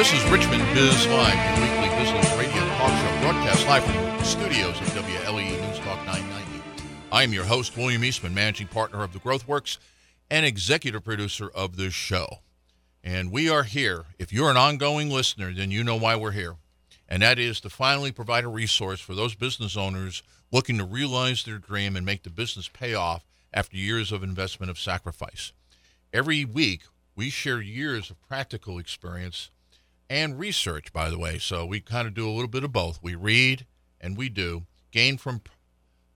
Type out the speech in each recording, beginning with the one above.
This is Richmond Biz Live, your weekly business radio talk show, broadcast live from the studios of WLE News Talk 990. I am your host, William Eastman, managing partner of the Growth Works and executive producer of this show. And we are here. If you're an ongoing listener, then you know why we're here. And that is to finally provide a resource for those business owners looking to realize their dream and make the business pay off after years of investment of sacrifice. Every week, we share years of practical experience and research, by the way. So we kind of do a little bit of both. We read and we do gain from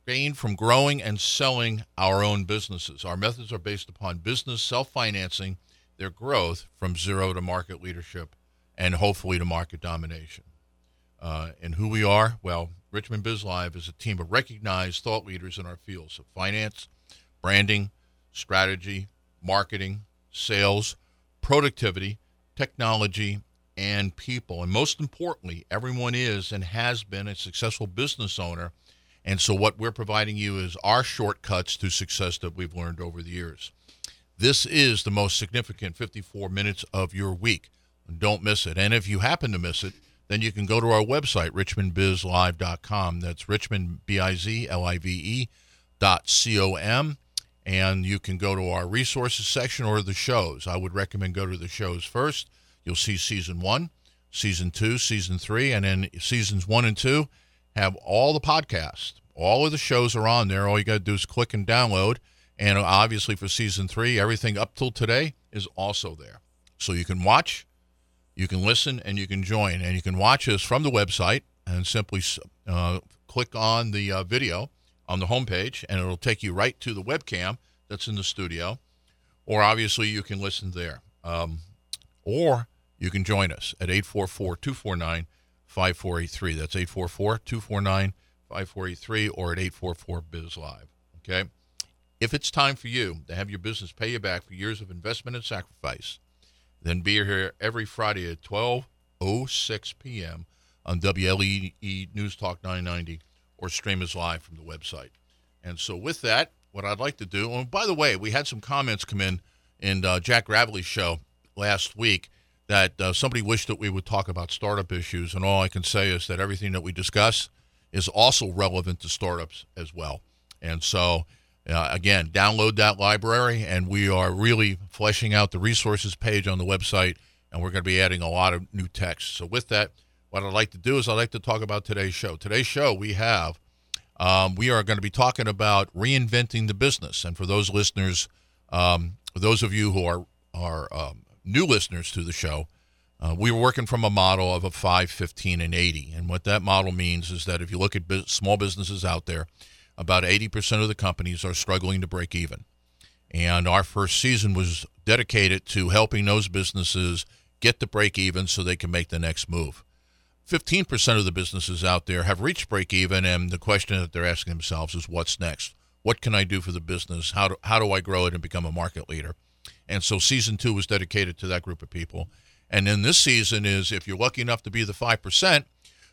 gain from growing and selling our own businesses. Our methods are based upon business self-financing their growth from zero to market leadership and hopefully to market domination. Uh, and who we are? Well, Richmond Biz Live is a team of recognized thought leaders in our fields of finance, branding, strategy, marketing, sales, productivity, technology, and people. And most importantly, everyone is and has been a successful business owner. And so, what we're providing you is our shortcuts to success that we've learned over the years. This is the most significant 54 minutes of your week. Don't miss it. And if you happen to miss it, then you can go to our website, richmondbizlive.com. That's Richmond, B I Z L I V E dot C O M. And you can go to our resources section or the shows. I would recommend go to the shows first You'll see season one, season two, season three, and then seasons one and two have all the podcasts. All of the shows are on there. All you got to do is click and download. And obviously, for season three, everything up till today is also there. So you can watch, you can listen, and you can join. And you can watch us from the website and simply uh, click on the uh, video on the homepage, and it'll take you right to the webcam that's in the studio. Or obviously, you can listen there. Um, or you can join us at 844 249 5483. That's 844 249 5483 or at 844 Biz Live. Okay? If it's time for you to have your business pay you back for years of investment and sacrifice, then be here every Friday at 12.06 p.m. on WLE News Talk 990 or stream us live from the website. And so, with that, what I'd like to do, and by the way, we had some comments come in in uh, Jack Gravely's show last week that uh, somebody wished that we would talk about startup issues, and all I can say is that everything that we discuss is also relevant to startups as well. And so, uh, again, download that library, and we are really fleshing out the resources page on the website, and we're going to be adding a lot of new text. So, with that, what I'd like to do is I'd like to talk about today's show. Today's show, we have, um, we are going to be talking about reinventing the business. And for those listeners, um, those of you who are are um, new listeners to the show, uh, we were working from a model of a 5, 15, and 80. And what that model means is that if you look at bu- small businesses out there, about 80% of the companies are struggling to break even. And our first season was dedicated to helping those businesses get to break even so they can make the next move. 15% of the businesses out there have reached break even, and the question that they're asking themselves is what's next? What can I do for the business? How do, how do I grow it and become a market leader? And so season two was dedicated to that group of people. And then this season is if you're lucky enough to be the 5%,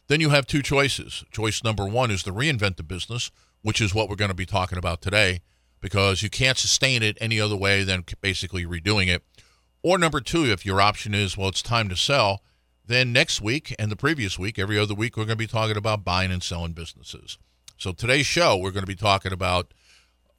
then you have two choices. Choice number one is to reinvent the business, which is what we're going to be talking about today, because you can't sustain it any other way than basically redoing it. Or number two, if your option is, well, it's time to sell, then next week and the previous week, every other week, we're going to be talking about buying and selling businesses. So today's show, we're going to be talking about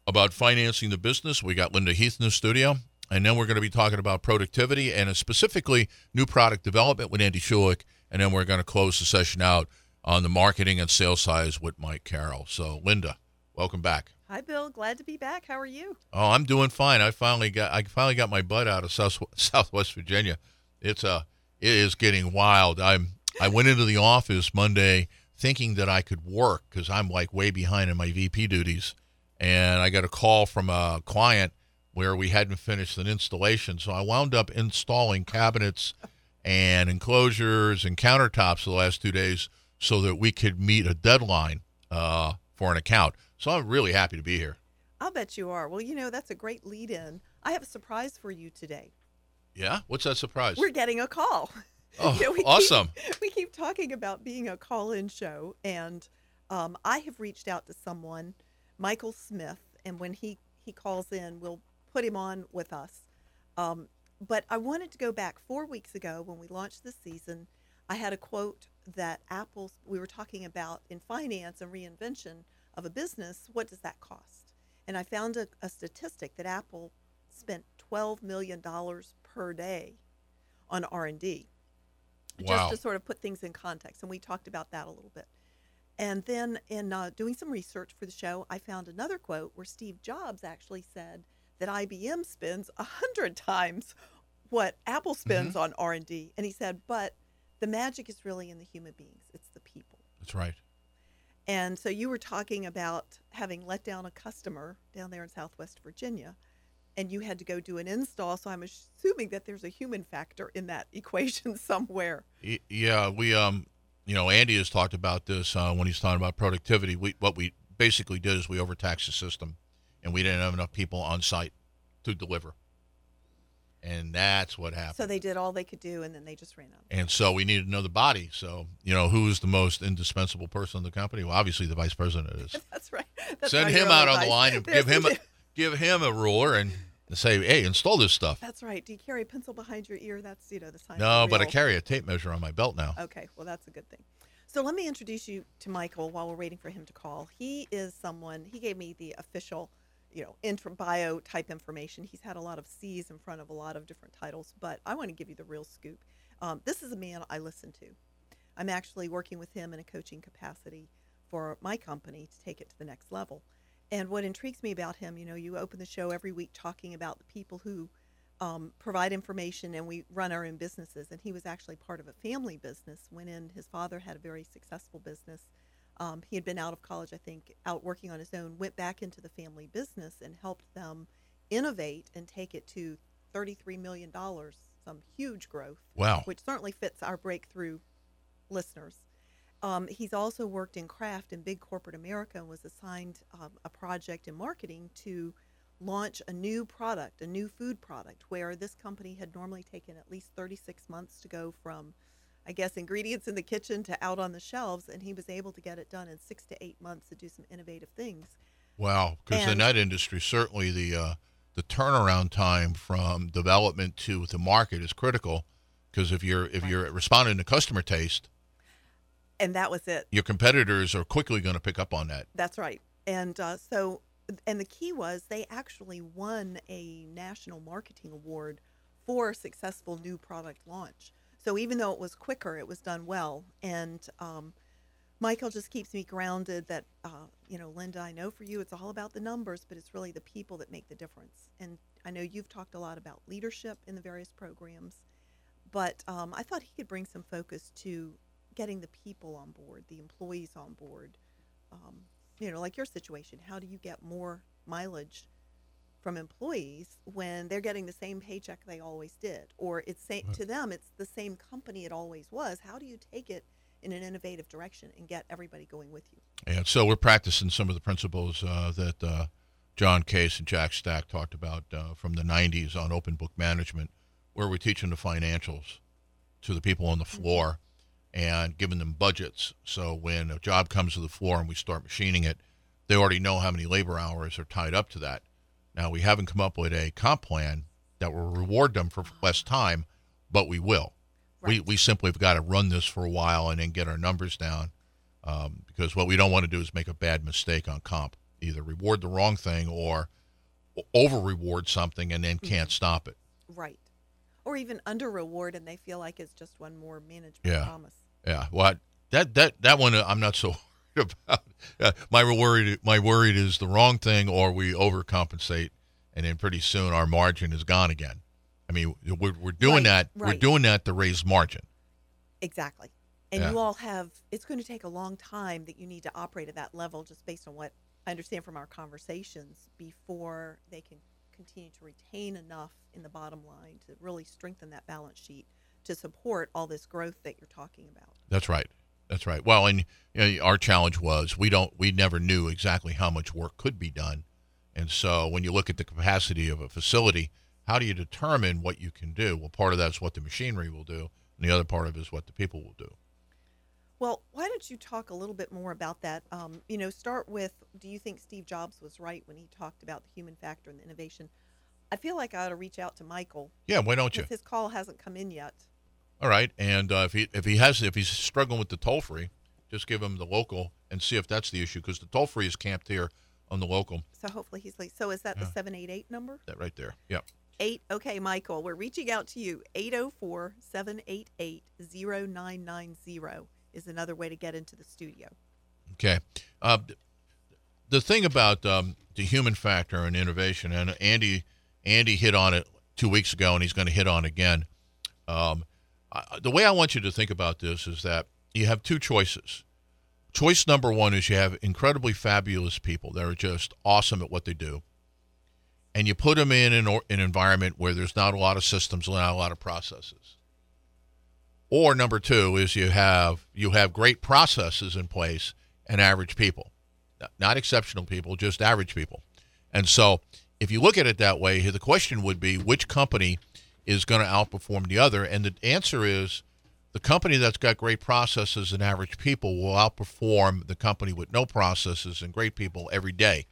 about financing the business. We got Linda Heath in the studio. And then we're going to be talking about productivity and specifically new product development with Andy Shulick. And then we're going to close the session out on the marketing and sales size with Mike Carroll. So, Linda, welcome back. Hi, Bill. Glad to be back. How are you? Oh, I'm doing fine. I finally got I finally got my butt out of South, Southwest Virginia. It's a uh, it is getting wild. I'm I went into the office Monday thinking that I could work because I'm like way behind in my VP duties, and I got a call from a client where we hadn't finished an installation. So I wound up installing cabinets and enclosures and countertops the last two days so that we could meet a deadline uh, for an account. So I'm really happy to be here. I'll bet you are. Well, you know, that's a great lead in. I have a surprise for you today. Yeah? What's that surprise? We're getting a call. Oh, you know, we awesome. Keep, we keep talking about being a call in show, and um, I have reached out to someone, Michael Smith, and when he, he calls in, we'll put him on with us. Um, but I wanted to go back four weeks ago when we launched this season. I had a quote that Apple's, we were talking about in finance and reinvention of a business, what does that cost? And I found a, a statistic that Apple spent $12 million per day on R&D. Wow. Just to sort of put things in context. And we talked about that a little bit. And then in uh, doing some research for the show, I found another quote where Steve Jobs actually said that IBM spends a hundred times what Apple spends on R and D, and he said, but the magic is really in the human beings; it's the people. That's right. And so you were talking about having let down a customer down there in Southwest Virginia, and you had to go do an install. So I'm assuming that there's a human factor in that equation somewhere. Yeah, we um, you know, Andy has talked about this uh, when he's talking about productivity. We what we basically did is we overtaxed the system, and we didn't have enough people on site to deliver, and that's what happened. So they did all they could do, and then they just ran out. and so we needed another body. So you know, who's the most indispensable person in the company? Well, obviously the vice president is. That's right. That's Send him out own on the line and give him a, give him a ruler and say, hey, install this stuff. That's right. Do you carry a pencil behind your ear? That's you know the sign. No, but I carry a tape measure on my belt now. Okay, well that's a good thing. So let me introduce you to Michael while we're waiting for him to call. He is someone. He gave me the official, you know, intro bio type information. He's had a lot of C's in front of a lot of different titles, but I want to give you the real scoop. Um, this is a man I listen to. I'm actually working with him in a coaching capacity for my company to take it to the next level. And what intrigues me about him, you know, you open the show every week talking about the people who um, provide information and we run our own businesses. And he was actually part of a family business. Went in, his father had a very successful business. Um, he had been out of college, I think, out working on his own, went back into the family business and helped them innovate and take it to $33 million, some huge growth Wow. which certainly fits our breakthrough listeners. Um, he's also worked in Kraft in big corporate America and was assigned um, a project in marketing to launch a new product, a new food product, where this company had normally taken at least 36 months to go from, I guess, ingredients in the kitchen to out on the shelves. And he was able to get it done in six to eight months to do some innovative things. Wow, because in that industry, certainly the uh, the turnaround time from development to the market is critical. Because if you're if you're responding to customer taste, And that was it. your competitors are quickly going to pick up on that. That's right. And uh, so, and the key was they actually won a national marketing award for a successful new product launch. So even though it was quicker, it was done well. And um, Michael just keeps me grounded that, uh, you know, Linda, I know for you it's all about the numbers, but it's really the people that make the difference. And I know you've talked a lot about leadership in the various programs, but um, I thought he could bring some focus to getting the people on board, the employees on board. Um, you know, like your situation, how do you get more mileage from employees when they're getting the same paycheck they always did, or it's sa- Right. to them it's the same company it always was? How do you take it in an innovative direction and get everybody going with you? And so we're practicing some of the principles uh, that uh, John Case and Jack Stack talked about uh, from the 90s on open book management, where we're teaching the financials to the people on the floor and giving them budgets. So when a job comes to the floor and we start machining it, they already know how many labor hours are tied up to that. Now, we haven't come up with a comp plan that will reward them for less time, but we will. We, Right. we simply have got to run this for a while and then get our numbers down um, because what we don't want to do is make a bad mistake on comp. Either reward the wrong thing or over reward something and then can't stop it. Right. Or even under reward and they feel like it's just one more management Yeah. promise. Yeah, well, that that that one uh, I'm not so about. Uh, my worried my worried is the wrong thing or we overcompensate, and then pretty soon our margin is gone again. I mean, we're we're doing Right, that we're doing that to raise margin. Exactly. And Yeah. you all have, it's going to take a long time that you need to operate at that level, just based on what I understand from our conversations, before they can continue to retain enough in the bottom line to really strengthen that balance sheet to support all this growth that you're talking about. That's right. That's right. Well, and you know, our challenge was we don't we never knew exactly how much work could be done, and so when you look at the capacity of a facility, how do you determine what you can do? Well, part of that's what the machinery will do, and the other part of it is what the people will do. Well, why don't you talk a little bit more about that? Um, you know, start with do you think Steve Jobs was right when he talked about the human factor and the innovation? I feel like I ought to reach out to Michael. Yeah, why don't you? His call hasn't come in yet. All right, and uh, if he if he has if he's struggling with the toll free, just give him the local and see if that's the issue because the toll free is camped here on the local. So hopefully he's like. So is that Yeah. the seven eight eight number? That right there. Yep. Eight. Okay, Michael, we're reaching out to you. 804-788-0990 is another way to get into the studio. Okay. Uh, the thing about um, the human factor and innovation, and Andy Andy hit on it two weeks ago, and he's going to hit on again. Um, The way I want you to think about this is that you have two choices. Choice number one is you have incredibly fabulous people that are just awesome at what they do, and you put them in an, an environment where there's not a lot of systems, and not a lot of processes. Or number two is you have you have great processes in place and average people, not exceptional people, just average people. And so, if you look at it that way, the question would be which company is going to outperform the other? And the answer is the company that's got great processes and average people will outperform the company with no processes and great people every day.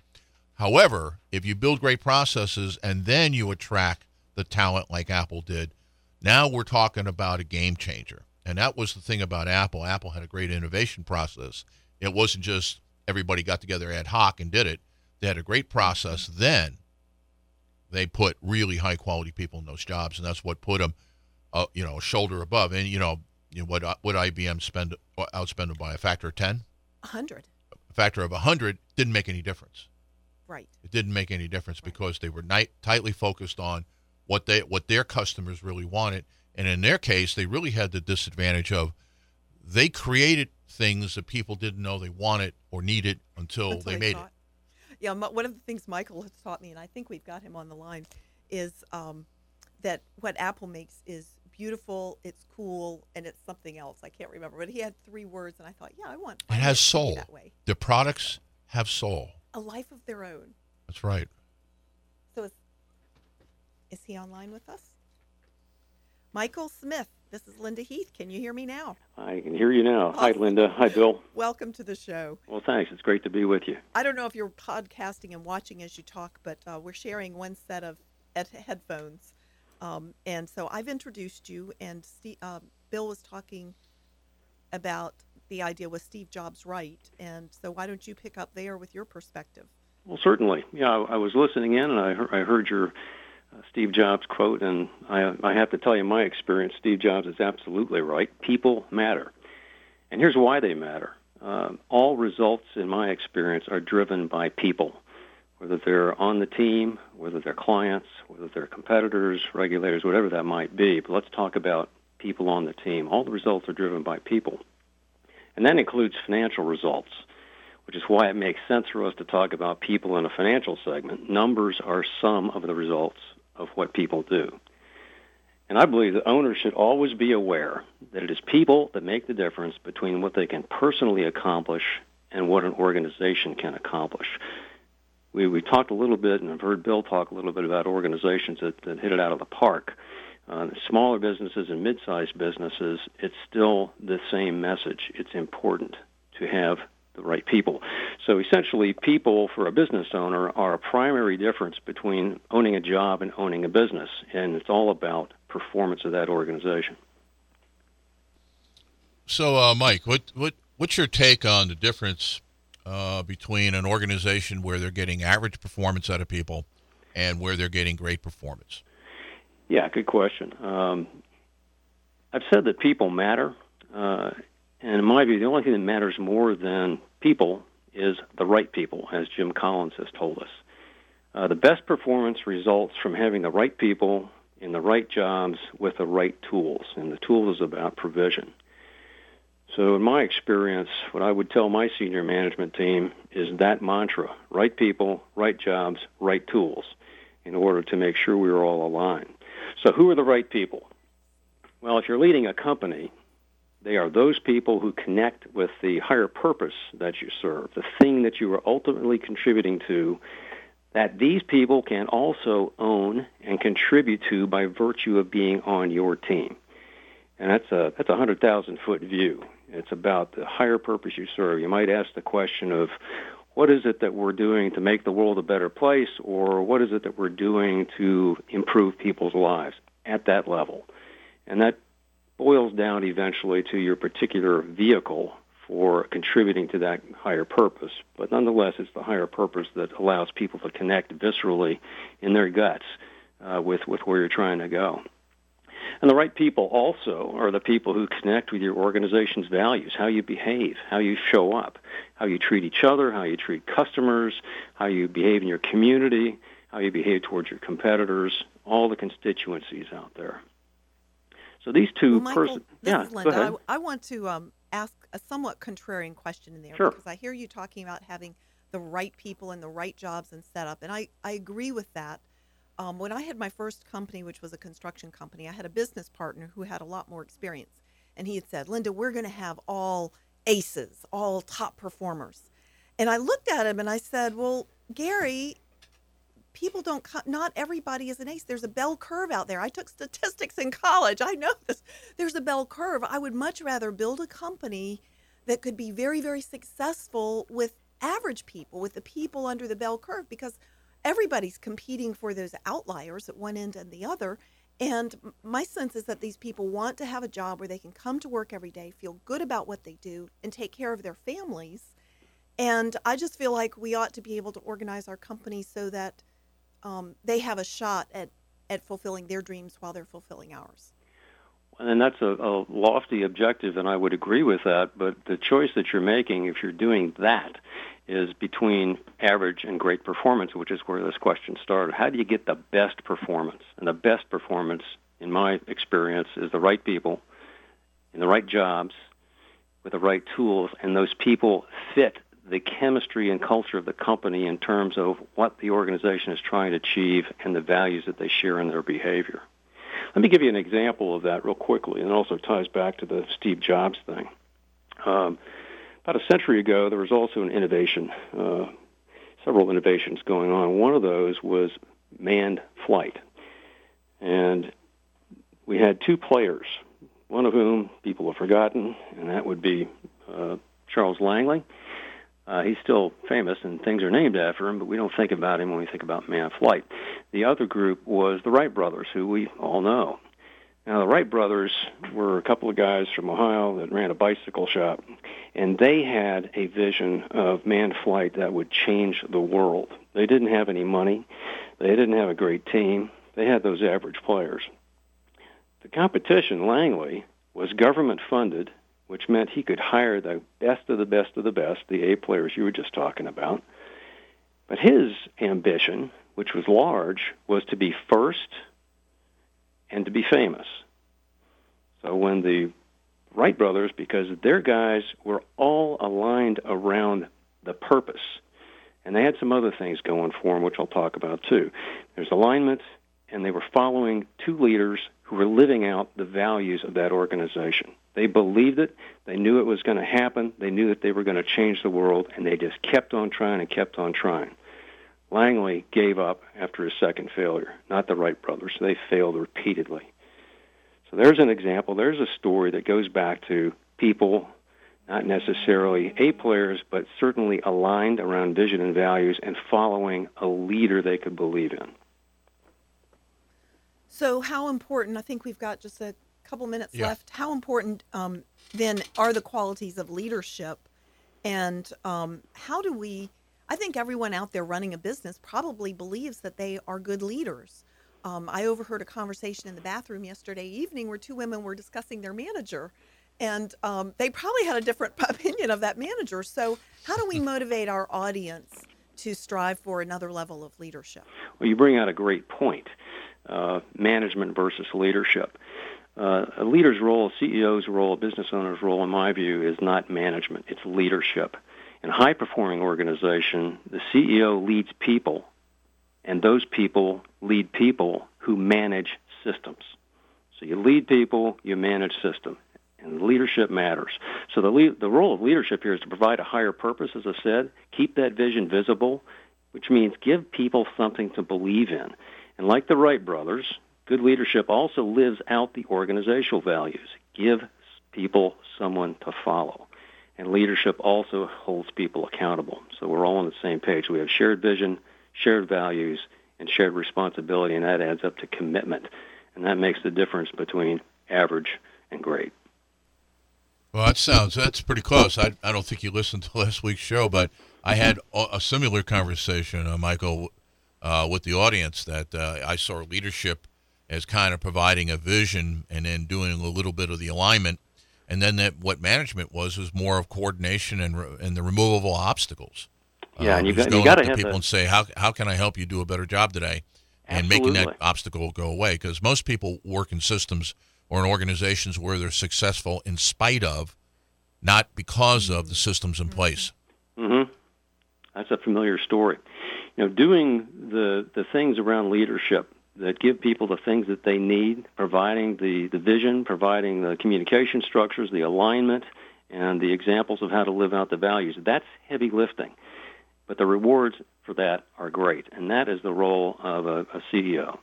However, if you build great processes and then you attract the talent like Apple did, now we're talking about a game changer. And that was the thing about Apple. Apple had a great innovation process. It wasn't just everybody got together ad hoc and did it. They had a great process. Then they put really high quality people in those jobs, and that's what put them, uh, you know, shoulder above. And you know, you know what what IBM spend outspend them by a factor of ten, a 100. a factor of a hundred didn't make any difference. Right. It didn't make any difference because they were night, tightly focused on what they what their customers really wanted, and in their case, they really had the disadvantage of they created things that people didn't know they wanted or needed until they I made it. Yeah, one of the things Michael has taught me, and I think we've got him on the line, is um, that what Apple makes is beautiful, it's cool, and it's something else. I can't remember, but he had three words, and I thought, yeah, I want. It has soul. That way, The products have soul. a life of their own. That's right. So is is he online with us? Michael Smith. This is Linda Heath. Can you hear me now? I can hear you now. Hi, Linda. Hi, Bill. Welcome to the show. Well, thanks. It's great to be with you. I don't know if you're podcasting and watching as you talk, but uh, we're sharing one set of ed- headphones. Um, and so I've introduced you, and Steve, uh, Bill was talking about the idea was Steve Jobs right? And so why don't you pick up there with your perspective? Well, certainly. Yeah, I, I was listening in, and I heard, I heard your Steve Jobs quote, and I, I have to tell you my experience. Steve Jobs is absolutely right. People matter, and here's why they matter. Um, all results, in my experience, are driven by people, whether they're on the team, whether they're clients, whether they're competitors, regulators, whatever that might be. But let's talk about people on the team. All the results are driven by people, and that includes financial results which is why it makes sense for us to talk about people in a financial segment. Numbers are some of the results of what people do. And I believe that owners should always be aware that it is people that make the difference between what they can personally accomplish and what an organization can accomplish. We, we talked a little bit, and I've heard Bill talk a little bit about organizations that, that hit it out of the park. Uh, smaller businesses and mid-sized businesses, it's still the same message. It's important to have the right people. So essentially, people for a business owner are a primary difference between owning a job and owning a business, and it's all about performance of that organization. So, uh, Mike, what what what's your take on the difference uh, between an organization where they're getting average performance out of people and where they're getting great performance? Yeah, good question. Um, I've said that people matter, uh, and in my view, the only thing that matters more than people is the right people, as Jim Collins has told us. Uh, the best performance results from having the right people in the right jobs with the right tools, and the tool is about provision. So, in my experience, what I would tell my senior management team is that mantra right people, right jobs, right tools in order to make sure we are all aligned. So, who are the right people? Well, if you're leading a company, they are those people who connect with the higher purpose that you serve, the thing that you are ultimately contributing to, that these people can also own and contribute to by virtue of being on your team. And that's a that's a hundred thousand foot view. It's about the higher purpose you serve. You might ask the question of what is it that we're doing to make the world a better place, or what is it that we're doing to improve people's lives at that level? And that boils down eventually to your particular vehicle for contributing to that higher purpose. But nonetheless, it's the higher purpose that allows people to connect viscerally in their guts uh, with, with where you're trying to go. And the right people also are the people who connect with your organization's values, how you behave, how you show up, how you treat each other, how you treat customers, how you behave in your community, how you behave towards your competitors, all the constituencies out there. So these two well, persons. Yeah, go ahead. I, I, want to um, ask a somewhat contrarian question in there sure. because I hear you talking about having the right people and the right jobs and setup, and I, I agree with that. Um, when I had my first company, which was a construction company, I had a business partner who had a lot more experience. And he had said, Linda, we're going to have all aces, all top performers. And I looked at him and I said, Well, Gary, people don't, not everybody is an ace. There's a bell curve out there. I took statistics in college. I know this. There's a bell curve. I would much rather build a company that could be very, very successful with average people, with the people under the bell curve, because everybody's competing for those outliers at one end and the other. And my sense is that these people want to have a job where they can come to work every day, feel good about what they do, and take care of their families. And I just feel like we ought to be able to organize our company so that um, they have a shot at, at fulfilling their dreams while they're fulfilling ours. And that's a, a lofty objective, and I would agree with that. But the choice that you're making, if you're doing that, is between average and great performance, which is where this question started. How do you get the best performance? And the best performance, in my experience, is the right people in the right jobs with the right tools, and those people fit the chemistry and culture of the company in terms of what the organization is trying to achieve and the values that they share in their behavior. Let me give you an example of that real quickly, and it also ties back to the Steve Jobs thing. Um, about a century ago, there was also an innovation, uh, several innovations going on. One of those was manned flight. And we had two players, one of whom people have forgotten, and that would be uh, Charles Langley. Uh, he's still famous, and things are named after him, but we don't think about him when we think about manned flight. The other group was the Wright brothers, who we all know. Now, the Wright brothers were a couple of guys from Ohio that ran a bicycle shop, and they had a vision of manned flight that would change the world. They didn't have any money, they didn't have a great team, they had those average players. The competition, Langley, was government funded, which meant he could hire the best of the best of the best, the A players you were just talking about. But his ambition, which was large, was to be first and to be famous. So when the Wright brothers, because their guys were all aligned around the purpose, and they had some other things going for them, which I'll talk about too. There's alignment, and they were following two leaders who were living out the values of that organization. They believed it. They knew it was going to happen. They knew that they were going to change the world, and they just kept on trying and kept on trying. Langley gave up after his second failure, not the Wright brothers. They failed repeatedly. So there's an example. There's a story that goes back to people, not necessarily A players, but certainly aligned around vision and values and following a leader they could believe in. So, how important, I think we've got just a couple minutes Yeah. left, how important um, then are the qualities of leadership? And um, how do we I think everyone out there running a business probably believes that they are good leaders. Um, I overheard a conversation in the bathroom yesterday evening where two women were discussing their manager, and um, they probably had a different opinion of that manager. So, how do we motivate our audience to strive for another level of leadership? Well, you bring out a great point uh, management versus leadership. Uh, a leader's role, a CEO's role, a business owner's role, in my view, is not management, it's leadership. In a high performing organization, the CEO leads people, and those people lead people who manage systems. So you lead people, you manage system, and leadership matters. So the le- the role of leadership here is to provide a higher purpose, as I said, keep that vision visible, which means give people something to believe in. And like the Wright brothers, good leadership also lives out the organizational values. Give people someone to follow. and leadership also holds people accountable. So we're all on the same page. We have shared vision, shared values, and shared responsibility, and that adds up to commitment. And that makes the difference between average and great. Well, that sounds that's pretty close. I, I don't think you listened to last week's show, but I had a, similar conversation, uh, Michael, uh, with the audience that uh, I saw leadership as kind of providing a vision and then doing a little bit of the alignment, and then that what management was was more of coordination and re, and the removal of obstacles. Yeah, and uh, you got you got to people and say how how can I help you do a better job today, and Absolutely. making that obstacle go away because most people work in systems or in organizations where they're successful in spite of, not because of the systems in place. Mm-hmm. That's a familiar story. You know, doing the the things around leadership that give people the things that they need, providing the, the vision, providing the communication structures, the alignment, and the examples of how to live out the values. That's heavy lifting. But the rewards for that are great. And that is the role of a CEO.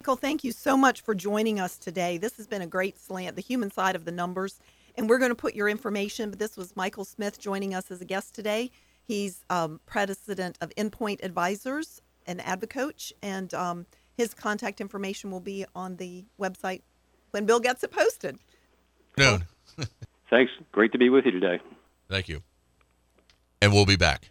Michael, thank you so much for joining us today. This has been a great slant, the human side of the numbers. And we're going to put your information, but this was Michael Smith joining us as a guest today. He's um, president of Endpoint Advisors and Advocoach, and um, his contact information will be on the website when Bill gets it posted. Noon. Thanks. Great to be with you today. Thank you. And we'll be back.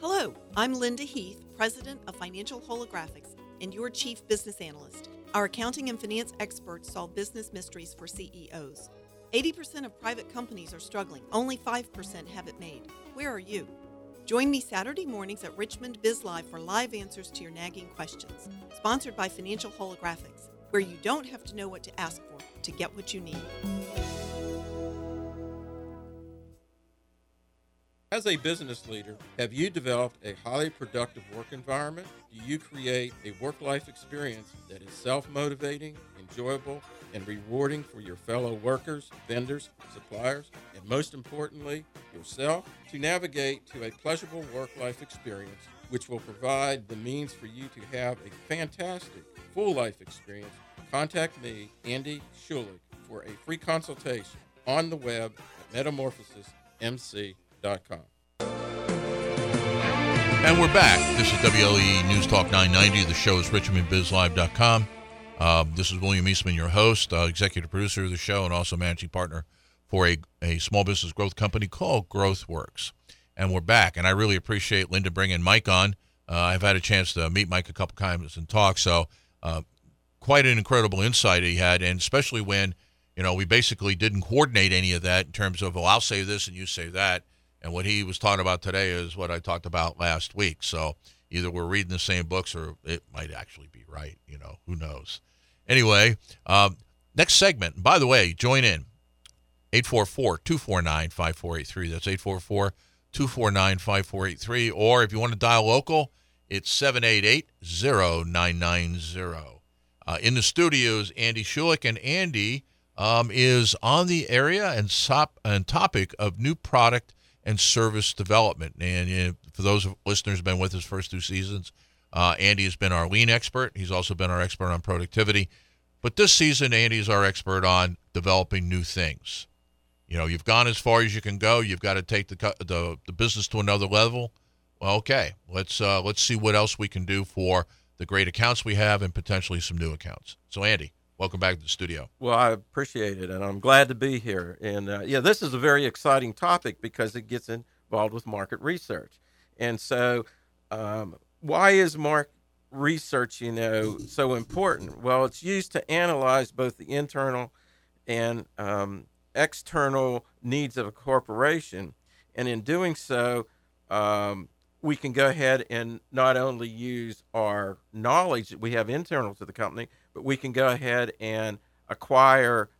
Hello, I'm Linda Heath, president of Financial Holographics and your chief business analyst. Our accounting and finance experts solve business mysteries for CEOs. 80% of private companies are struggling, only 5% have it made. Where are you? Join me Saturday mornings at Richmond Biz Live for live answers to your nagging questions. Sponsored by Financial Holographics, where you don't have to know what to ask for to get what you need. As a business leader, have you developed a highly productive work environment? Do you create a work life experience that is self motivating, enjoyable, and rewarding for your fellow workers, vendors, suppliers, and most importantly, yourself? To navigate to a pleasurable work life experience, which will provide the means for you to have a fantastic full life experience, contact me, Andy Shulick, for a free consultation on the web at metamorphosismc.com. And we're back. This is WLE News Talk 990. The show is richmondbizlive.com. Uh, this is William Eastman, your host, uh, executive producer of the show, and also managing partner for a, a small business growth company called GrowthWorks. And we're back. And I really appreciate Linda bringing Mike on. Uh, I've had a chance to meet Mike a couple times and talk. So, uh, quite an incredible insight he had, and especially when you know we basically didn't coordinate any of that in terms of, well, I'll say this and you say that. And what he was talking about today is what I talked about last week. So either we're reading the same books or it might actually be right. You know, who knows? Anyway, um, next segment. By the way, join in 844 249 5483. That's 844 249 5483. Or if you want to dial local, it's 788 0990. Uh, in the studios, Andy Shulick, and Andy um, is on the area and, sop, and topic of new product and service development. And for those listeners who've been with us first two seasons, uh, Andy has been our lean expert. He's also been our expert on productivity. But this season, Andy is our expert on developing new things. You know, you've gone as far as you can go. You've got to take the the, the business to another level. Well, okay, let's uh, let's see what else we can do for the great accounts we have and potentially some new accounts. So, Andy, welcome back to the studio. Well, I appreciate it, and I'm glad to be here. And uh, yeah, this is a very exciting topic because it gets involved with market research. And so, um, why is market research, you know, so important? Well, it's used to analyze both the internal and um, external needs of a corporation, and in doing so, um, we can go ahead and not only use our knowledge that we have internal to the company, but we can go ahead and acquire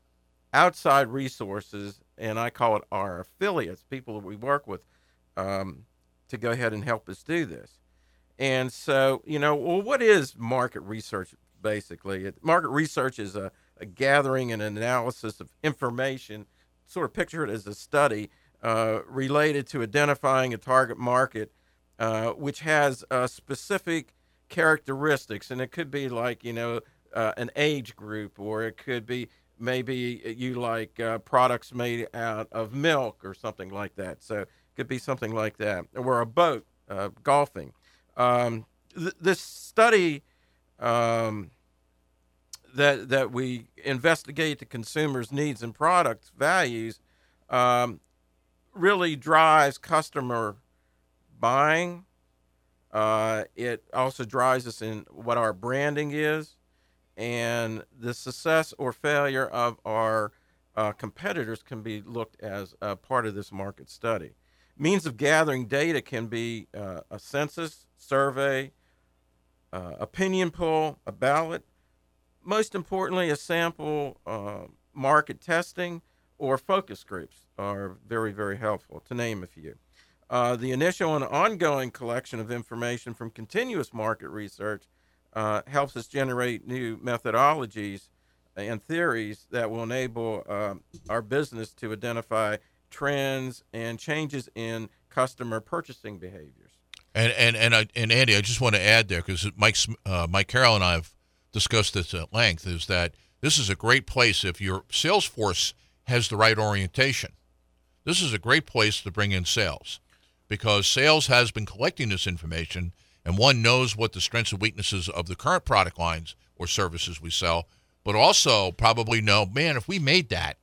outside resources, and I call it our affiliates, people that we work with, um, to go ahead and help us do this. And so, you know, well, what is market research basically? It, market research is a, a gathering and analysis of information, sort of picture it as a study uh, related to identifying a target market uh, which has uh, specific characteristics, and it could be like you know uh, an age group, or it could be maybe you like uh, products made out of milk or something like that. So it could be something like that, or a boat, uh, golfing. Um, th- this study um, that that we investigate the consumer's needs and products values um, really drives customer buying. Uh, it also drives us in what our branding is and the success or failure of our uh, competitors can be looked as a part of this market study. Means of gathering data can be uh, a census, survey, uh, opinion poll, a ballot, most importantly, a sample uh, market testing or focus groups are very, very helpful, to name a few. Uh, the initial and ongoing collection of information from continuous market research uh, helps us generate new methodologies and theories that will enable uh, our business to identify trends and changes in customer purchasing behaviors. And and and, I, and Andy, I just want to add there because Mike uh, Mike Carroll and I have discussed this at length. Is that this is a great place if your sales force has the right orientation. This is a great place to bring in sales because sales has been collecting this information and one knows what the strengths and weaknesses of the current product lines or services we sell, but also probably know, man, if we made that,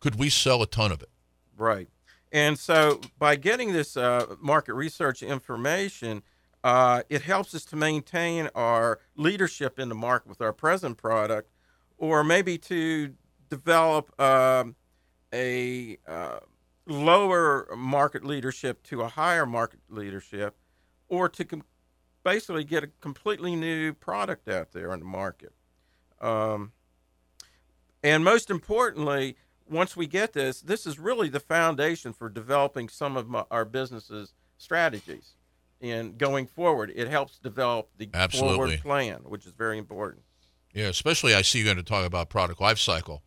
could we sell a ton of it? Right. And so by getting this uh, market research information, uh, it helps us to maintain our leadership in the market with our present product, or maybe to develop um, a uh, lower market leadership to a higher market leadership, or to com- basically get a completely new product out there on the market. Um, and most importantly, once we get this, this is really the foundation for developing some of my, our business's strategies. And going forward, it helps develop the Absolutely. forward plan, which is very important. Yeah, especially I see you're going to talk about product life cycle.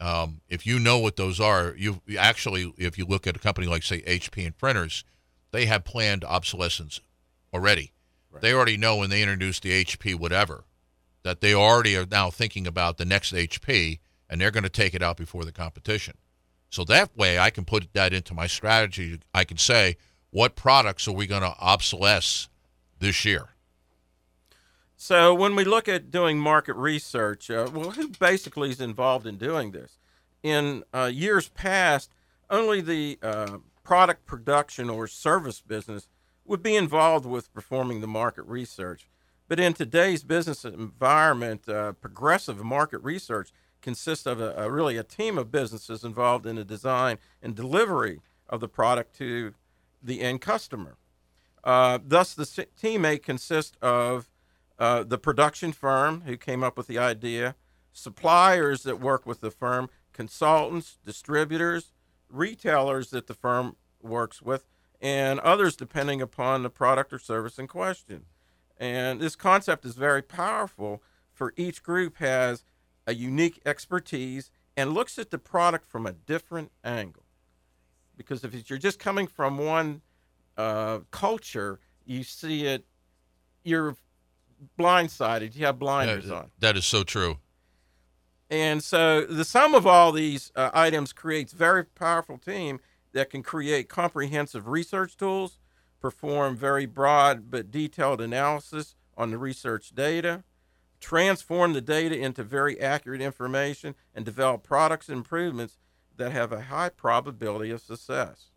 Um, if you know what those are, you actually, if you look at a company like say HP and printers, they have planned obsolescence already. Right. They already know when they introduce the HP whatever that they already are now thinking about the next HP and they're going to take it out before the competition. So that way I can put that into my strategy. I can say, what products are we going to obsolesce this year? So when we look at doing market research, uh, well, who basically is involved in doing this? In uh, years past, only the uh, product production or service business would be involved with performing the market research. But in today's business environment, uh, progressive market research consists of a, a, really a team of businesses involved in the design and delivery of the product to the end customer. Uh, thus, the team may consist of uh, the production firm who came up with the idea, suppliers that work with the firm, consultants, distributors, retailers that the firm works with, and others depending upon the product or service in question. And this concept is very powerful, for each group has a unique expertise and looks at the product from a different angle. Because if you're just coming from one uh, culture, you see it, you're blindsided. You have blinders yeah, on. That is so true. And so the sum of all these uh, items creates very powerful team that can create comprehensive research tools, perform very broad but detailed analysis on the research data, transform the data into very accurate information, and develop products and improvements that have a high probability of success.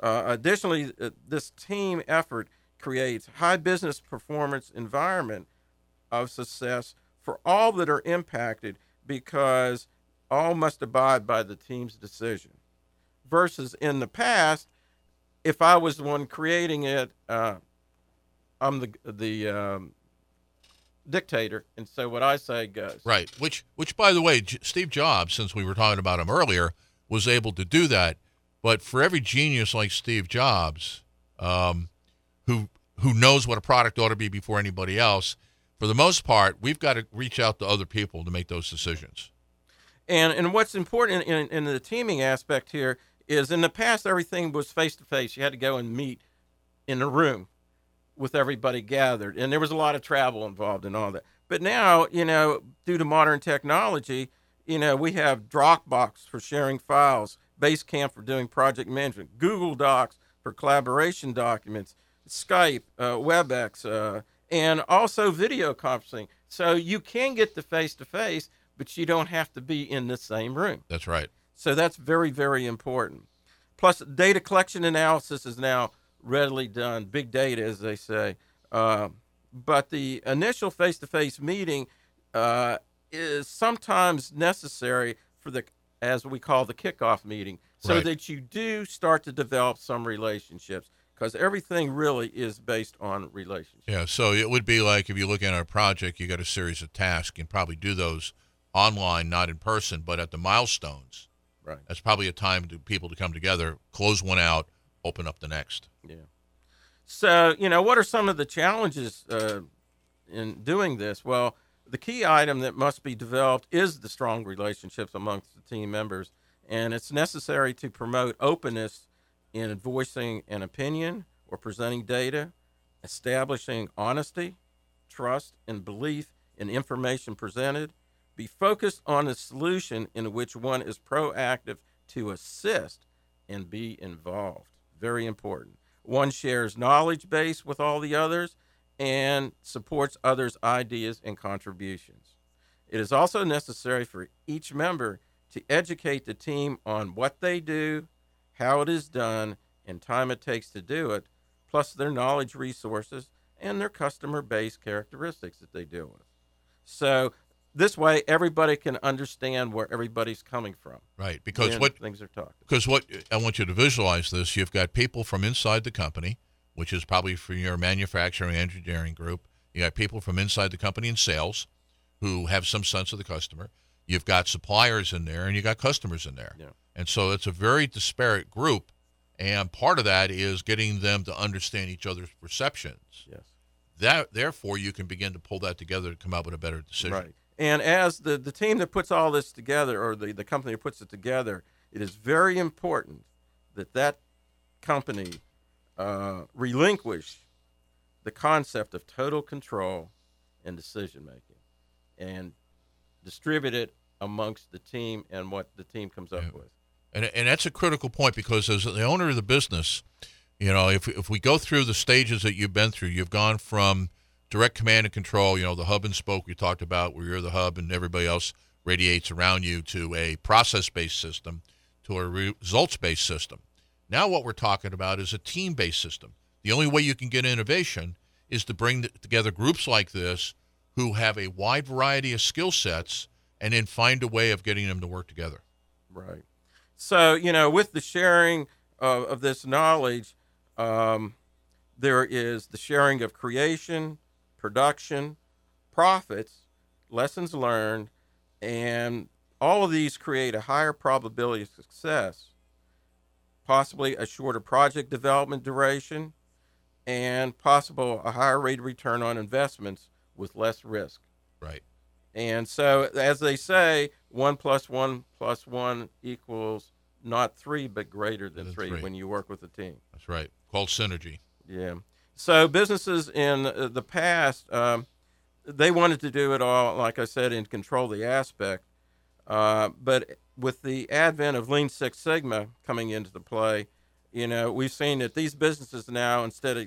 Uh, additionally, uh, this team effort creates high business performance environment of success for all that are impacted because all must abide by the team's decision versus in the past, if I was the one creating it, uh, I'm the the um, dictator, and so what I say goes. Right. Which, which, by the way, J- Steve Jobs, since we were talking about him earlier, was able to do that. But for every genius like Steve Jobs, um, who who knows what a product ought to be before anybody else, for the most part, we've got to reach out to other people to make those decisions. And and what's important in, in, in the teaming aspect here is in the past everything was face to face. You had to go and meet in a room, with everybody gathered. And there was a lot of travel involved in all that. But now, you know, due to modern technology, you know, we have Dropbox for sharing files, Basecamp for doing project management, Google Docs for collaboration documents, Skype, uh, WebEx, uh, and also video conferencing. So you can get the face to face, but you don't have to be in the same room. That's right. So that's very, very important. Plus, data collection analysis is now readily done, big data, as they say. Uh, but the initial face to face meeting uh, is sometimes necessary for the, as we call the kickoff meeting, so Right. that you do start to develop some relationships because everything really is based on relationships. Yeah, so it would be like if you look at our project, you got a series of tasks. You can probably do those online, not in person, but at the milestones. Right. That's probably a time to people to come together, close one out, open up the next. Yeah. So, you know, what are some of the challenges uh, in doing this? Well, the key item that must be developed is the strong relationships amongst the team members, and it's necessary to promote openness in voicing an opinion or presenting data, establishing honesty, trust, and belief in information presented. Be focused on a solution in which one is proactive to assist and be involved. Very important. One shares knowledge base with all the others and supports others' ideas and contributions. It is also necessary for each member to educate the team on what they do, how it is done, and time it takes to do it, plus their knowledge resources and their customer base characteristics that they deal with. So this way everybody can understand where everybody's coming from. Right. Because what things are talked. because what I want you to visualize this, you've got people from inside the company, which is probably from your manufacturing engineering group. You got people from inside the company in sales who have some sense of the customer. You've got suppliers in there and you got customers in there. Yeah. And so it's a very disparate group. And part of that is getting them to understand each other's perceptions. Yes. That therefore you can begin to pull that together to come up with a better decision. Right. And as the, the team that puts all this together, or the, the company that puts it together, it is very important that that company uh, relinquish the concept of total control and decision making and distribute it amongst the team and what the team comes up Yeah. with. And, and that's a critical point because as the owner of the business, you know, if, if we go through the stages that you've been through, you've gone from direct command and control, you know, the hub and spoke we talked about where you're the hub and everybody else radiates around you to a process based system to a results based system. Now, what we're talking about is a team based system. The only way you can get innovation is to bring together groups like this who have a wide variety of skill sets and then find a way of getting them to work together. Right. So, you know, with the sharing of, of this knowledge, um, there is the sharing of creation, production, profits, lessons learned, and all of these create a higher probability of success, possibly a shorter project development duration, and possible a higher rate of return on investments with less risk. Right. And so, as they say, one plus one plus one equals not three, but greater than Than three, three. when you work with a team. That's right. Called synergy. Yeah. So businesses in uh, the past, um, they wanted to do it all, like I said, and control the aspect. Uh, but with the advent of Lean Six Sigma coming into the play, you know, we've seen that these businesses now, instead of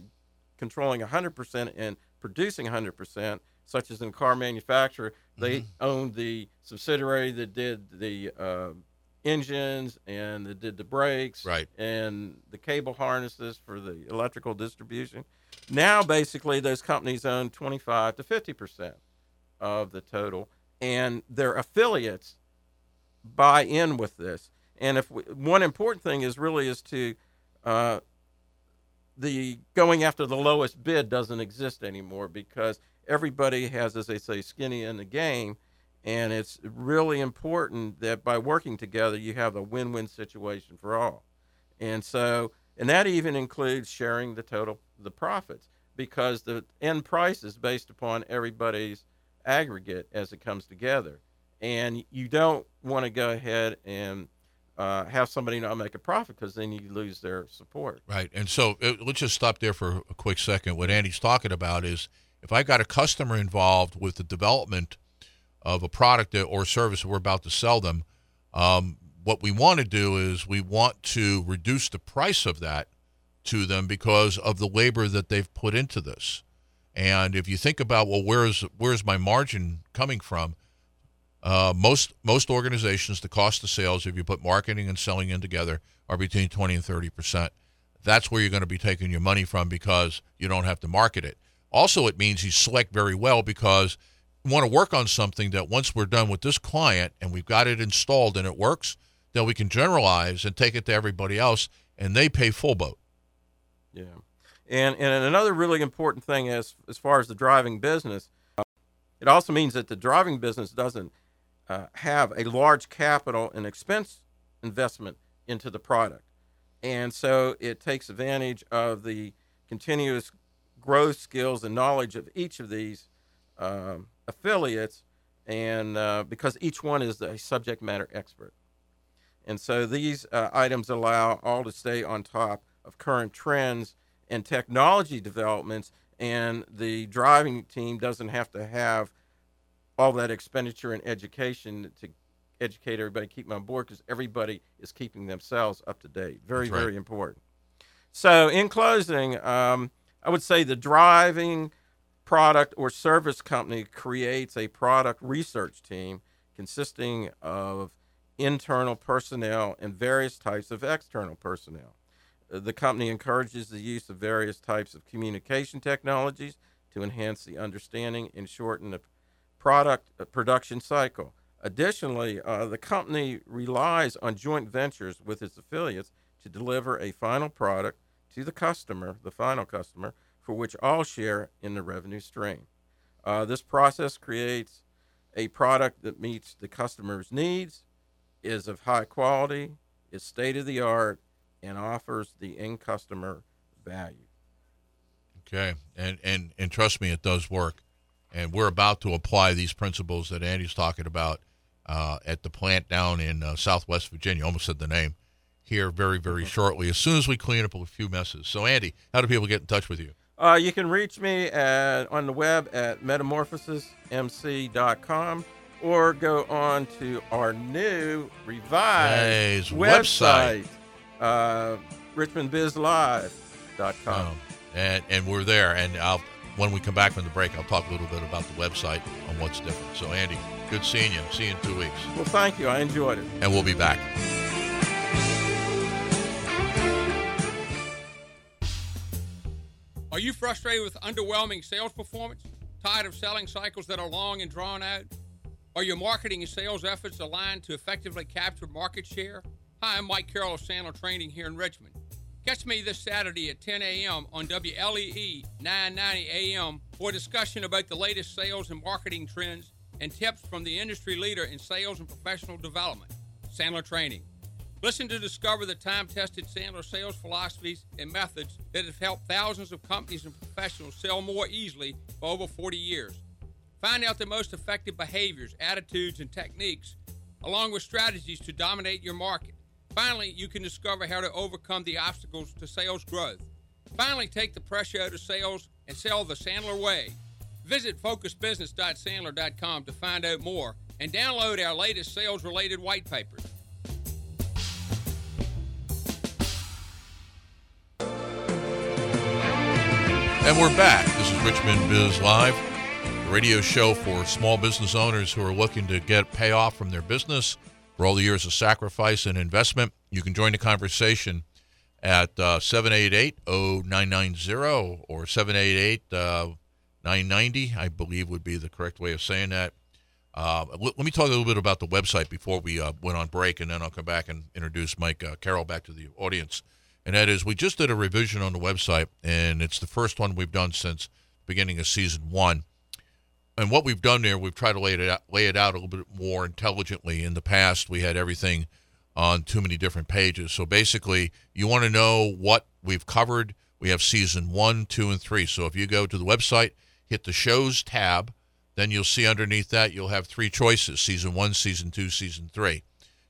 controlling 100% and producing 100%, such as in car manufacturer, they owned the subsidiary that did the uh, engines and that did the brakes Right. and the cable harnesses for the electrical distribution. Now, basically, those companies own 25 to 50 percent of the total, and their affiliates buy in with this. And if we, one important thing is really is to uh, the going after the lowest bid doesn't exist anymore because everybody has, as they say, skinny in the game. And it's really important that by working together, you have a win win situation for all. And so, and that even includes sharing the total, the profits, because the end price is based upon everybody's aggregate as it comes together. And you don't want to go ahead and uh, have somebody not make a profit because then you lose their support. Right. And so uh, let's just stop there for a quick second. What Andy's talking about is if I got a customer involved with the development of a product or service we're about to sell them, um, what we want to do is we want to reduce the price of that to them because of the labor that they've put into this. And if you think about well, where's where's my margin coming from? Uh, most most organizations, the cost of sales, if you put marketing and selling in together, are between twenty and thirty percent. That's where you're going to be taking your money from because you don't have to market it. Also, it means you select very well because want to work on something that once we're done with this client and we've got it installed and it works, then we can generalize and take it to everybody else, and they pay full boat. Yeah, and and another really important thing as as far as the driving business, uh, it also means that the driving business doesn't uh, have a large capital and expense investment into the product. And so it takes advantage of the continuous growth skills and knowledge of each of these um, affiliates, and uh, because each one is a subject matter expert. And so these uh, items allow all to stay on top of current trends and technology developments, and the driving team doesn't have to have all that expenditure in education to educate everybody, keep them on board because everybody is keeping themselves up to date. Very, right. very important. So, in closing, um, I would say the driving product or service company creates a product research team consisting of internal personnel and various types of external personnel. Uh, the company encourages the use of various types of communication technologies to enhance the understanding and shorten the product uh, production cycle. Additionally, uh, the company relies on joint ventures with its affiliates to deliver a final product to the customer, the final customer, for which all share in the revenue stream. Uh, this process creates a product that meets the customer's needs, is of high quality, is state of the art, and offers the end customer value. Okay, and and and trust me, it does work and we're about to apply these principles that Andy's talking about uh, at the plant down in uh, Southwest Virginia. Almost said the name here very very mm-hmm. shortly as soon as we clean up a few messes. So Andy, how do people get in touch with you? Uh, you can reach me at, on the web at metamorphosismc.com or go on to our new revised website, website uh, richmondbizlive.com. Oh, and, and we're there. And I'll when we come back from the break, I'll talk a little bit about the website on what's different. So, Andy, good seeing you. See you in two weeks. Well, thank you. I enjoyed it. And we'll be back. Are you frustrated with underwhelming sales performance? Tired of selling cycles that are long and drawn out? Are your marketing and sales efforts aligned to effectively capture market share? Hi, I'm Mike Carroll of Sandler Training here in Richmond. Catch me this Saturday at 10 a.m. on WLEE 990 AM for a discussion about the latest sales and marketing trends and tips from the industry leader in sales and professional development, Sandler Training. Listen to discover the time tested Sandler sales philosophies and methods that have helped thousands of companies and professionals sell more easily for over 40 years. Find out the most effective behaviors, attitudes, and techniques, along with strategies to dominate your market. Finally, you can discover how to overcome the obstacles to sales growth. Finally, take the pressure out of sales and sell the Sandler way. Visit focusbusiness.sandler.com to find out more and download our latest sales related white papers. And we're back. This is Richmond Biz Live, the radio show for small business owners who are looking to get payoff from their business for all the years of sacrifice and investment. You can join the conversation at uh, 788 0990 or 788 990, I believe would be the correct way of saying that. Uh, let, let, me talk a little bit about the website before we uh, went on break, and then I'll come back and introduce Mike uh, Carroll back to the audience. And that is, we just did a revision on the website, and it's the first one we've done since beginning of season one and what we've done there, we've tried to lay it out, lay it out a little bit more intelligently. In the past, we had everything on too many different pages. So basically, you want to know what we've covered. We have season one, two, and three. So if you go to the website, hit the shows tab, then you'll see underneath that you'll have three choices: season one, season two, season three.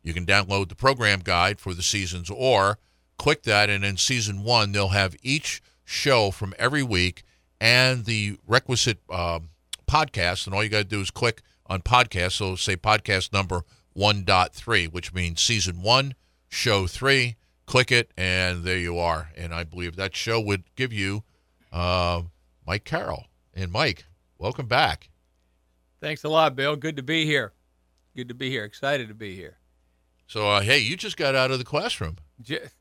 You can download the program guide for the seasons or click that, and in season one, they'll have each show from every week and the requisite um, podcast. And all you got to do is click on podcast. So say podcast number 1.3, which means season one, show three. Click it, and there you are. And I believe that show would give you uh, Mike Carroll. And Mike, welcome back. Thanks a lot, Bill. Good to be here. Good to be here. Excited to be here. So, uh, hey, you just got out of the classroom. Just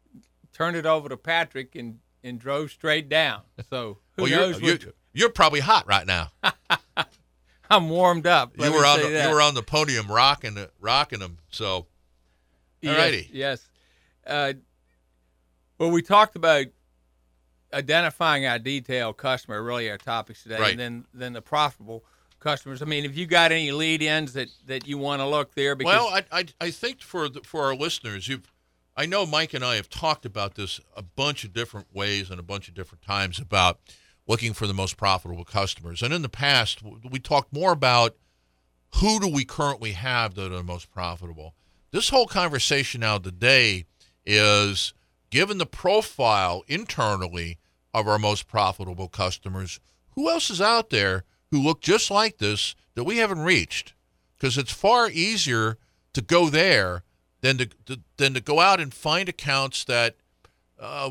turned it over to Patrick and, and drove straight down. So who well, knows? You're, you're, you're, probably hot right now. I'm warmed up. You were on the, you were on the podium rocking rocking them. So, all righty. Yes. yes. Uh, well, we talked about identifying our detailed customer, really our topics today, right. and then then the profitable customers. I mean, if you got any lead ins that, that you want to look there, because well, I, I, I think for the, for our listeners, you've I know Mike and I have talked about this a bunch of different ways and a bunch of different times about looking for the most profitable customers. And in the past, we talked more about who do we currently have that are the most profitable. This whole conversation now today is given the profile internally of our most profitable customers, who else is out there who look just like this that we haven't reached? Because it's far easier to go there than to, to, than to go out and find accounts that uh,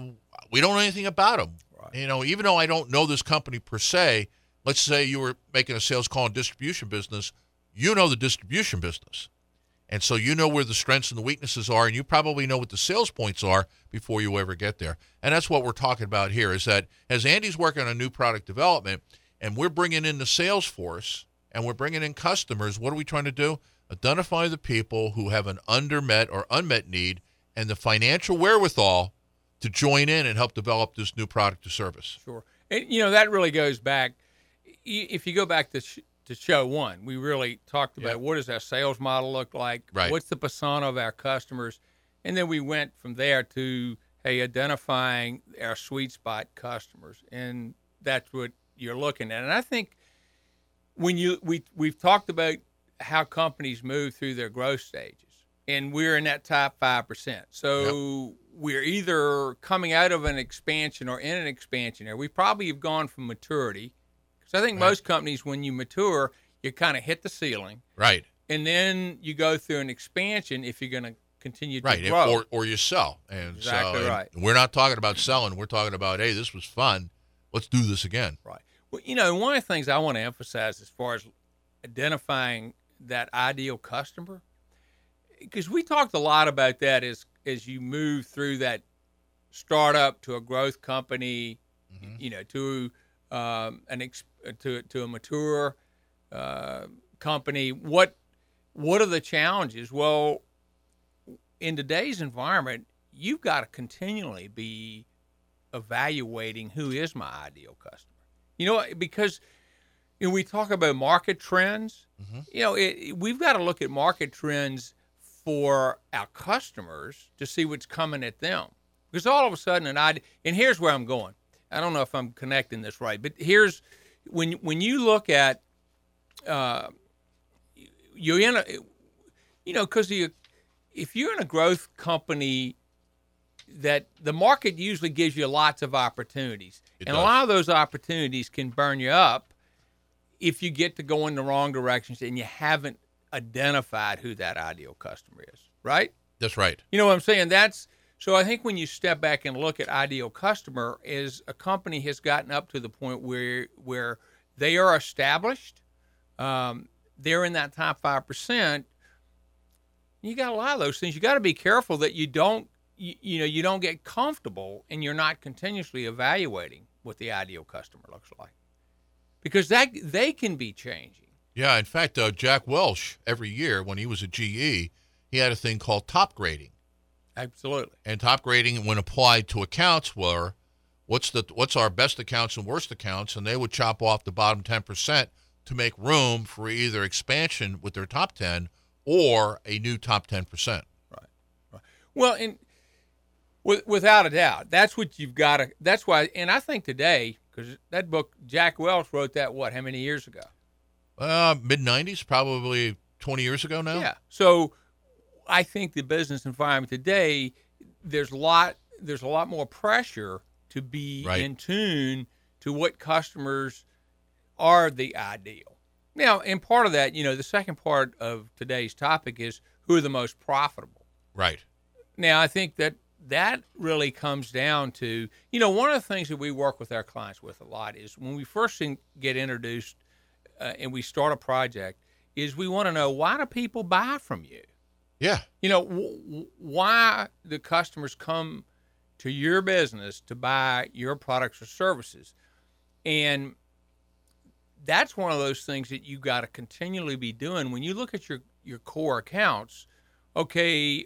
we don't know anything about them. Right. You know, even though I don't know this company per se, let's say you were making a sales call in distribution business, you know the distribution business. And so you know where the strengths and the weaknesses are, and you probably know what the sales points are before you ever get there. And that's what we're talking about here is that as Andy's working on a new product development and we're bringing in the sales force and we're bringing in customers, what are we trying to do? Identify the people who have an undermet or unmet need and the financial wherewithal to join in and help develop this new product or service. Sure. And, you know, that really goes back. If you go back to to show one. We really talked about what does our sales model look like? Right. What's the persona of our customers? And then we went from there to hey, identifying our sweet spot customers, and that's what you're looking at. And I think when you we we've talked about how companies move through their growth stages, and we're in that top five percent. So yep. we're either coming out of an expansion or in an expansion area. We probably have gone from maturity so I think right. most companies, when you mature, you kind of hit the ceiling. Right. And then you go through an expansion if you're going to continue right. to grow. Or, or you sell. And exactly so, right. we're not talking about selling. We're talking about, hey, this was fun. Let's do this again. Right. Well, you know, one of the things I want to emphasize as far as identifying that ideal customer, because we talked a lot about that as as you move through that startup to a growth company, mm-hmm. you know, to um, an ex- to to a mature uh, company. What what are the challenges? Well, in today's environment, you've got to continually be evaluating who is my ideal customer. You know, because you know, we talk about market trends. Mm-hmm. You know, it, we've got to look at market trends for our customers to see what's coming at them. Because all of a sudden, an idea, and here's where I'm going. I don't know if I'm connecting this right, but here's when when you look at uh, you're in a you know because you if you're in a growth company that the market usually gives you lots of opportunities it and does. a lot of those opportunities can burn you up if you get to go in the wrong directions and you haven't identified who that ideal customer is right that's right you know what i'm saying that's so I think when you step back and look at ideal customer, is a company has gotten up to the point where where they are established, um, they're in that top five percent. You got a lot of those things. You got to be careful that you don't you, you know you don't get comfortable and you're not continuously evaluating what the ideal customer looks like, because that they can be changing. Yeah, in fact, uh, Jack Welch every year when he was at GE, he had a thing called top grading Absolutely. And top grading, when applied to accounts, were what's the what's our best accounts and worst accounts, and they would chop off the bottom ten percent to make room for either expansion with their top ten or a new top ten percent. Right. right. Well, and with, without a doubt, that's what you've got to. That's why, and I think today, because that book, Jack Welch wrote that what? How many years ago? Uh, mid '90s, probably 20 years ago now. Yeah. So I think the business environment today, there's a lot there's a lot more pressure to be Right. in tune to what customers are the ideal. Now, and part of that, you know, the second part of today's topic is who are the most profitable. Right. Now, I think that that really comes down to, you know, one of the things that we work with our clients with a lot is when we first in- get introduced uh, and we start a project, is we want to know why do people buy from you? Yeah. You know, w- w- why the customers come to your business to buy your products or services? And that's one of those things that you got to continually be doing when you look at your your core accounts. Okay,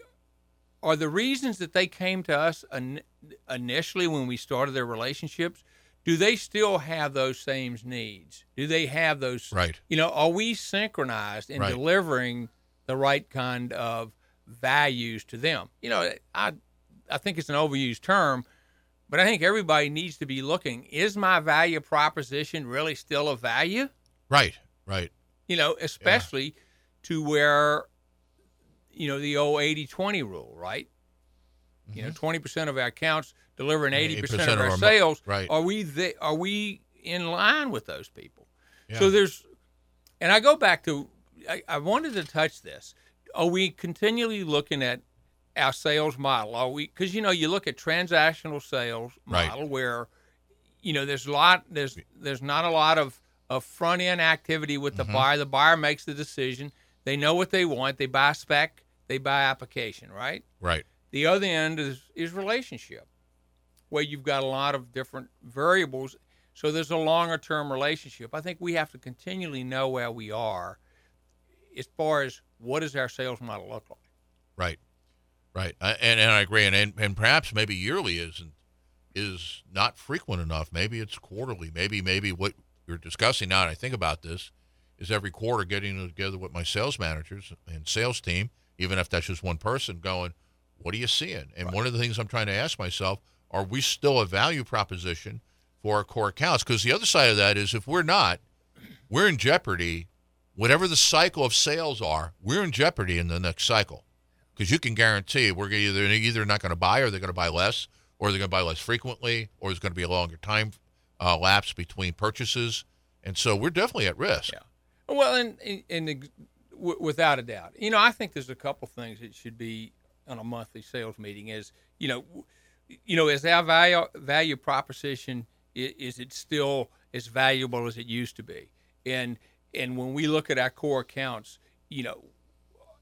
are the reasons that they came to us in, initially when we started their relationships? Do they still have those same needs? Do they have those? Right. You know, are we synchronized in Right. delivering the right kind of values to them? You know, I I think it's an overused term, but I think everybody needs to be looking: is my value proposition really still a value? Right. Right. You know, especially to where you know the old 80-20 rule, right? You know, twenty percent of our accounts delivering eighty percent 80% of of our our sales. right. Are we the, are we in line with those people? Yeah. So there's, and I go back to, I, I wanted to touch this. Are we continually looking at our sales model? Are we, because you know, you look at transactional sales Right. model where, you know, there's a lot, there's there's not a lot of of front end activity with Mm-hmm. the buyer. The buyer makes the decision. They know what they want. They buy spec. They buy application. Right. Right. The other end is is relationship, where you've got a lot of different variables. So there's a longer term relationship. I think we have to continually know where we are, as far as what does our sales model look like. Right. Right. And and I agree. And, and and perhaps maybe yearly isn't is not frequent enough. Maybe it's quarterly. Maybe maybe what you're discussing now, and I think about this, is every quarter getting together with my sales managers and sales team, even if that's just one person, going, what are you seeing? And one of the things I'm trying to ask myself, are we still a value proposition for our core accounts? Because the other side of that is if we're not, we're in jeopardy. Whatever the cycle of sales are, we're in jeopardy in the next cycle because you can guarantee we're either either not going to buy or they're going to buy less, or they're going to buy less frequently, or there's going to be a longer time uh, lapse between purchases, and so we're definitely at risk. Yeah. Well, and, and, and w- without a doubt, you know, I think there's a couple things that should be on a monthly sales meeting. Is you know, you know, is our value value proposition i- is it still as valuable as it used to be? And and when we look at our core accounts, you know,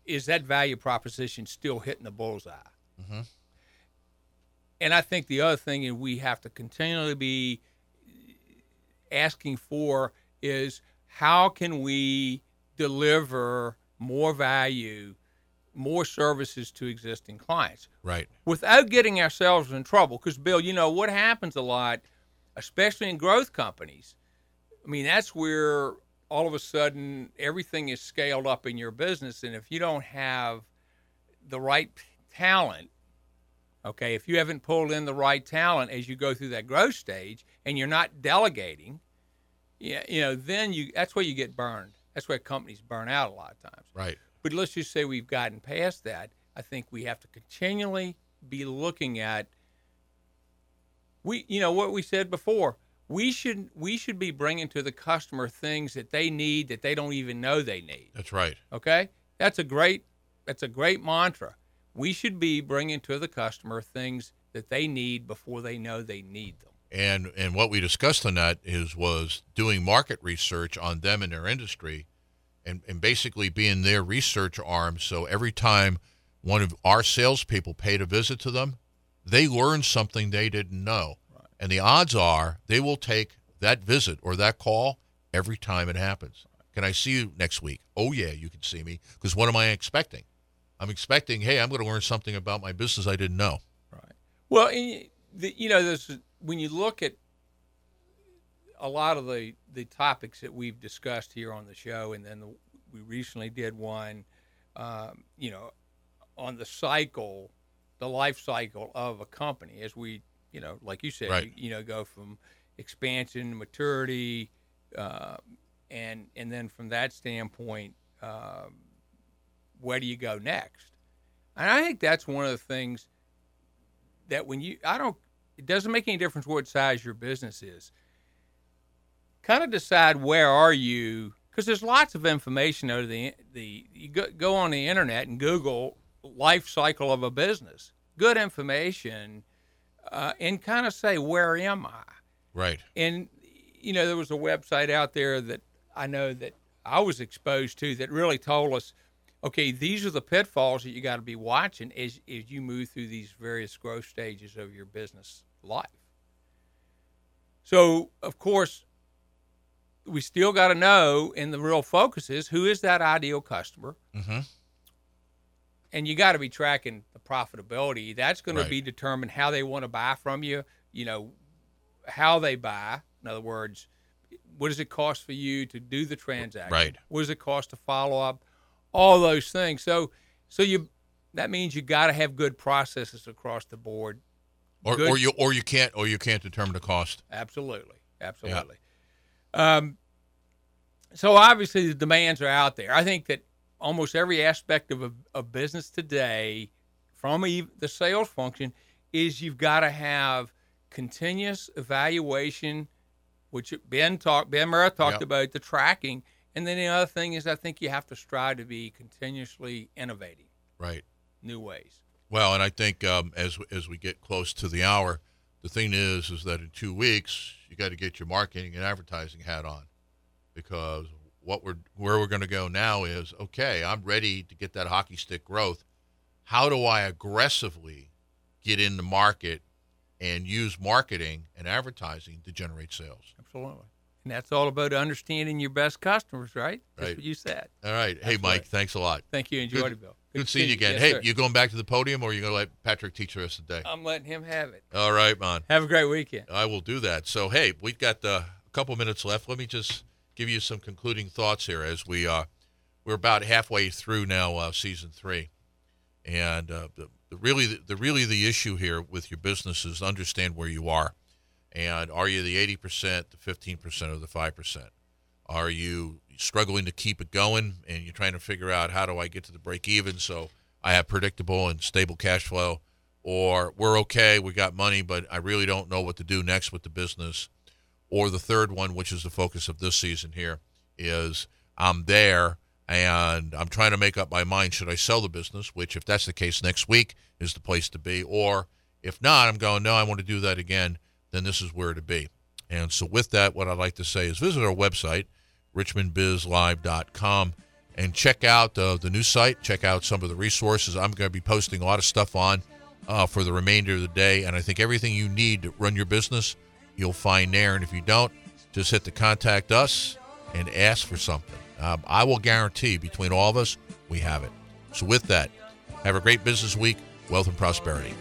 is that value proposition still hitting the bullseye? Mm-hmm. And I think the other thing that we have to continually be asking for is how can we deliver more value, more services to existing clients Right. without getting ourselves in trouble. Because, Bill, you know, what happens a lot, especially in growth companies, I mean, that's where all of a sudden everything is scaled up in your business. And if you don't have the right talent, okay, if you haven't pulled in the right talent as you go through that growth stage and you're not delegating, yeah, you know, then you that's where you get burned. That's where companies burn out a lot of times. Right. But let's just say we've gotten past that. I think we have to continually be looking at we you know what we said before. We should we should be bringing to the customer things that they need that they don't even know they need. That's right. Okay? That's a great that's a great mantra. We should be bringing to the customer things that they need before they know they need them. And and what we discussed on that is was doing market research on them and their industry, and and basically being their research arm. So every time one of our salespeople paid a visit to them, they learned something they didn't know, and the odds are they will take that visit or that call every time it happens. Can I see you next week? Oh yeah, you can see me because what am I expecting? I'm expecting, hey, I'm going to learn something about my business I didn't know. Right. Well, and you know, there's when you look at a lot of the the topics that we've discussed here on the show, and then the, we recently did one, um, you know, on the cycle, the life cycle of a company, as we, you know, like you said, Right. you, you know, go from expansion, to maturity, uh, and and then from that standpoint, um, where do you go next? And I think that's one of the things that when you, I don't, it doesn't make any difference what size your business is. Kind of decide where are you, because there's lots of information over the the. You go, go on the internet and Google life cycle of a business, good information, uh, and kind of say where am I? Right. And you know, there was a website out there that I know that I was exposed to that really told us, okay, these are the pitfalls that you got to be watching as as you move through these various growth stages of your business life. So, of course, we still got to know, and the real focus is who is that ideal customer, Mm-hmm. and you got to be tracking the profitability. That's going Right. to be determined how they want to buy from you. You know, how they buy. In other words, what does it cost for you to do the transaction? Right. What does it cost to follow up? All those things. So, so you that means you got to have good processes across the board. Or, Good. or you or you can't or you can't determine the cost. Absolutely, absolutely. Um, so obviously the demands are out there. I think that almost every aspect of a, of business today, from a, the sales function, is you've got to have continuous evaluation, which Ben talked, Ben Murrah talked Yep. about the tracking, and then the other thing is I think you have to strive to be continuously innovating Right. new ways. Well, and I think um, as as we get close to the hour, the thing is is that in two weeks you got to get your marketing and advertising hat on, because what we're where we're going to go now is okay. I'm ready to get that hockey stick growth. How do I aggressively get in the market and use marketing and advertising to generate sales? Absolutely. And that's all about understanding your best customers, right? That's Right. what you said. All right. Hey, Mike. right. Thanks a lot. Thank you. Enjoyed Good- it, Bill. Good to seeing you again. Yes, hey, sir. you going back to the podium, or are you going to let Patrick teach the rest of the day? I'm letting him have it. All right, man. Have a great weekend. I will do that. So, hey, we've got uh, a couple minutes left. Let me just give you some concluding thoughts here as we uh, we're about halfway through now, uh, season three, and uh, the, the really the, the really the issue here with your business is understand where you are, and are you the eighty percent, the fifteen percent, or the five percent? Are you struggling to keep it going, and you're trying to figure out how do I get to the break even so I have predictable and stable cash flow? or we're okay, we got money, but I really don't know what to do next with the business. Or the third one, which is the focus of this season here, is I'm there and I'm trying to make up my mind. Should I sell the business? Which, if that's the case, next week is the place to be. Or if not, I'm going, no, I want to do that again, then this is where to be. And so, with that, what I'd like to say is visit our website, richmondbizlive.com, and check out uh, the new site. Check out some of the resources. I'm going to be posting a lot of stuff on uh, for the remainder of the day. And I think everything you need to run your business, you'll find there. And if you don't, just hit the contact us and ask for something. Um, I will guarantee between all of us, we have it. So, with that, have a great business week, wealth and prosperity.